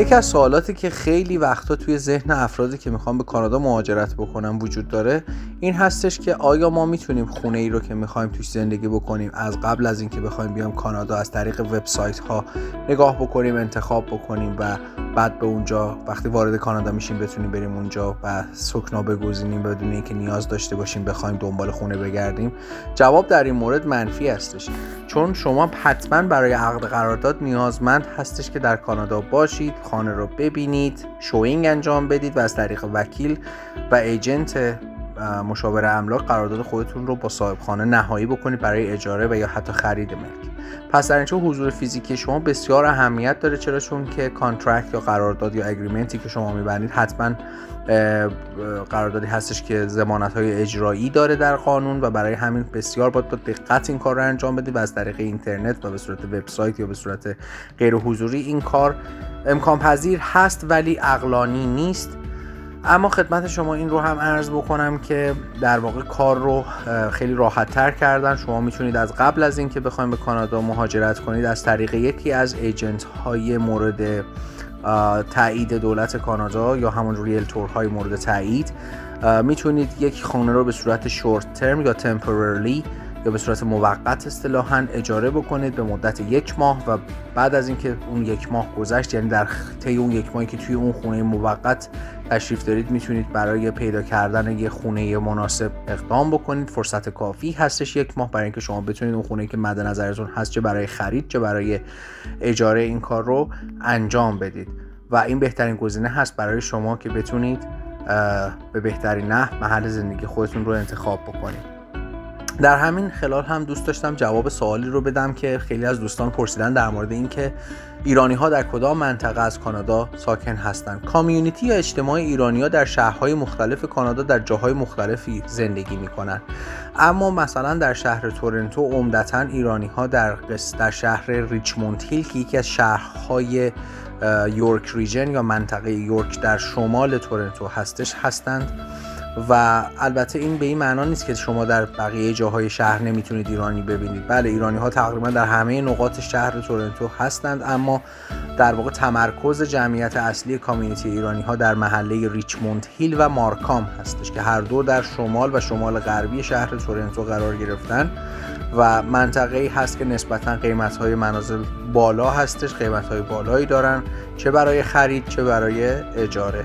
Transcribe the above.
یکی از سوالاتی که خیلی وقتا توی ذهن افرادی که می‌خوان به کانادا مهاجرت بکنن وجود داره این هستش که آیا ما می‌تونیم خونه ای رو که می‌خوایم توش زندگی بکنیم از قبل از اینکه بخوایم بیام کانادا از طریق وبسایت ها نگاه بکنیم انتخاب بکنیم و بعد به اونجا وقتی وارد کانادا میشیم بتونیم بریم اونجا و سکنا بگزینیم بدون اینکه نیاز داشته باشیم بخوایم دنبال خونه بگردیم جواب در این مورد منفی هستش. چون شما حتما برای عقد قرارداد نیازمند هستش که در کانادا باشید خانه رو ببینید showing انجام بدید و از طریق وکیل و agent مشاور املاک قرارداد خودتون رو با صاحب خانه نهایی بکنید برای اجاره و یا حتی خرید ملک. پس در اینجا حضور فیزیکی شما بسیار اهمیت داره چرا؟ چون که contract یا قرارداد یا agreement ی که شما میبندید حتما قراردادی هستش که ضمانت های اجرایی داره در قانون و برای همین بسیار باید با دقت این کار رو انجام بدید و از طریق اینترنت و به صورت وبسایت یا به صورت غیر حضوری این کار امکان پذیر هست ولی اقلانی نیست. اما خدمت شما این رو هم عرض بکنم که در واقع کار رو خیلی راحت تر کردن. شما می‌تونید از قبل از اینکه بخواید به کانادا مهاجرت کنید از طریق یکی از ایجنت های مورد تایید دولت کانادا یا همون ریلتور های مورد تایید می‌تونید یک خانه رو به صورت شورت ترم یا تمپررلی یا به صورت موقت اصطلاحا اجاره بکنید به مدت یک ماه و بعد از اینکه اون یک ماه گذشت یعنی در طی اون یک ماهی که توی اون خونه موقت تشریف دارید می‌تونید برای پیدا کردن یه خونه مناسب اقدام بکنید. فرصت کافی هستش یک ماه برای اینکه شما بتونید اون خونه که مد نظرتون هست چه برای خرید چه برای اجاره این کار رو انجام بدید. و این بهترین گزینه هست برای شما که بتونید به بهترین نحو محل زندگی خودتون رو انتخاب بکنید. در همین خلال هم دوست داشتم جواب سوالی رو بدم که خیلی از دوستان پرسیدن در مورد اینکه ایرانی ها در کدام منطقه از کانادا ساکن هستند کامیونیتی یا اجتماع ایرانی ها در شهرهای مختلف کانادا در جاهای مختلفی زندگی می کنند اما مثلا در شهر تورنتو عمدتا ایرانی ها در, در شهر ریچموند هیل که یکی از شهرهای یورک ریجن یا منطقه یورک در شمال تورنتو هستش هستند. و البته این به این معنا نیست که شما در بقیه جاهای شهر نمی‌تونید ایرانی ببینید. بله ایرانی ها تقریبا در همه نقاط شهر تورنتو هستند اما در واقع تمرکز جمعیت اصلی کامیونیتی ایرانی ها در محله ریچموند هیل و مارکام هستش که هر دو در شمال و شمال غربی شهر تورنتو قرار گرفتن و منطقه ای هست که نسبتا قیمت های منازل بالا هستش قیمت های بالایی دارن چه برای خرید چه برای اجاره.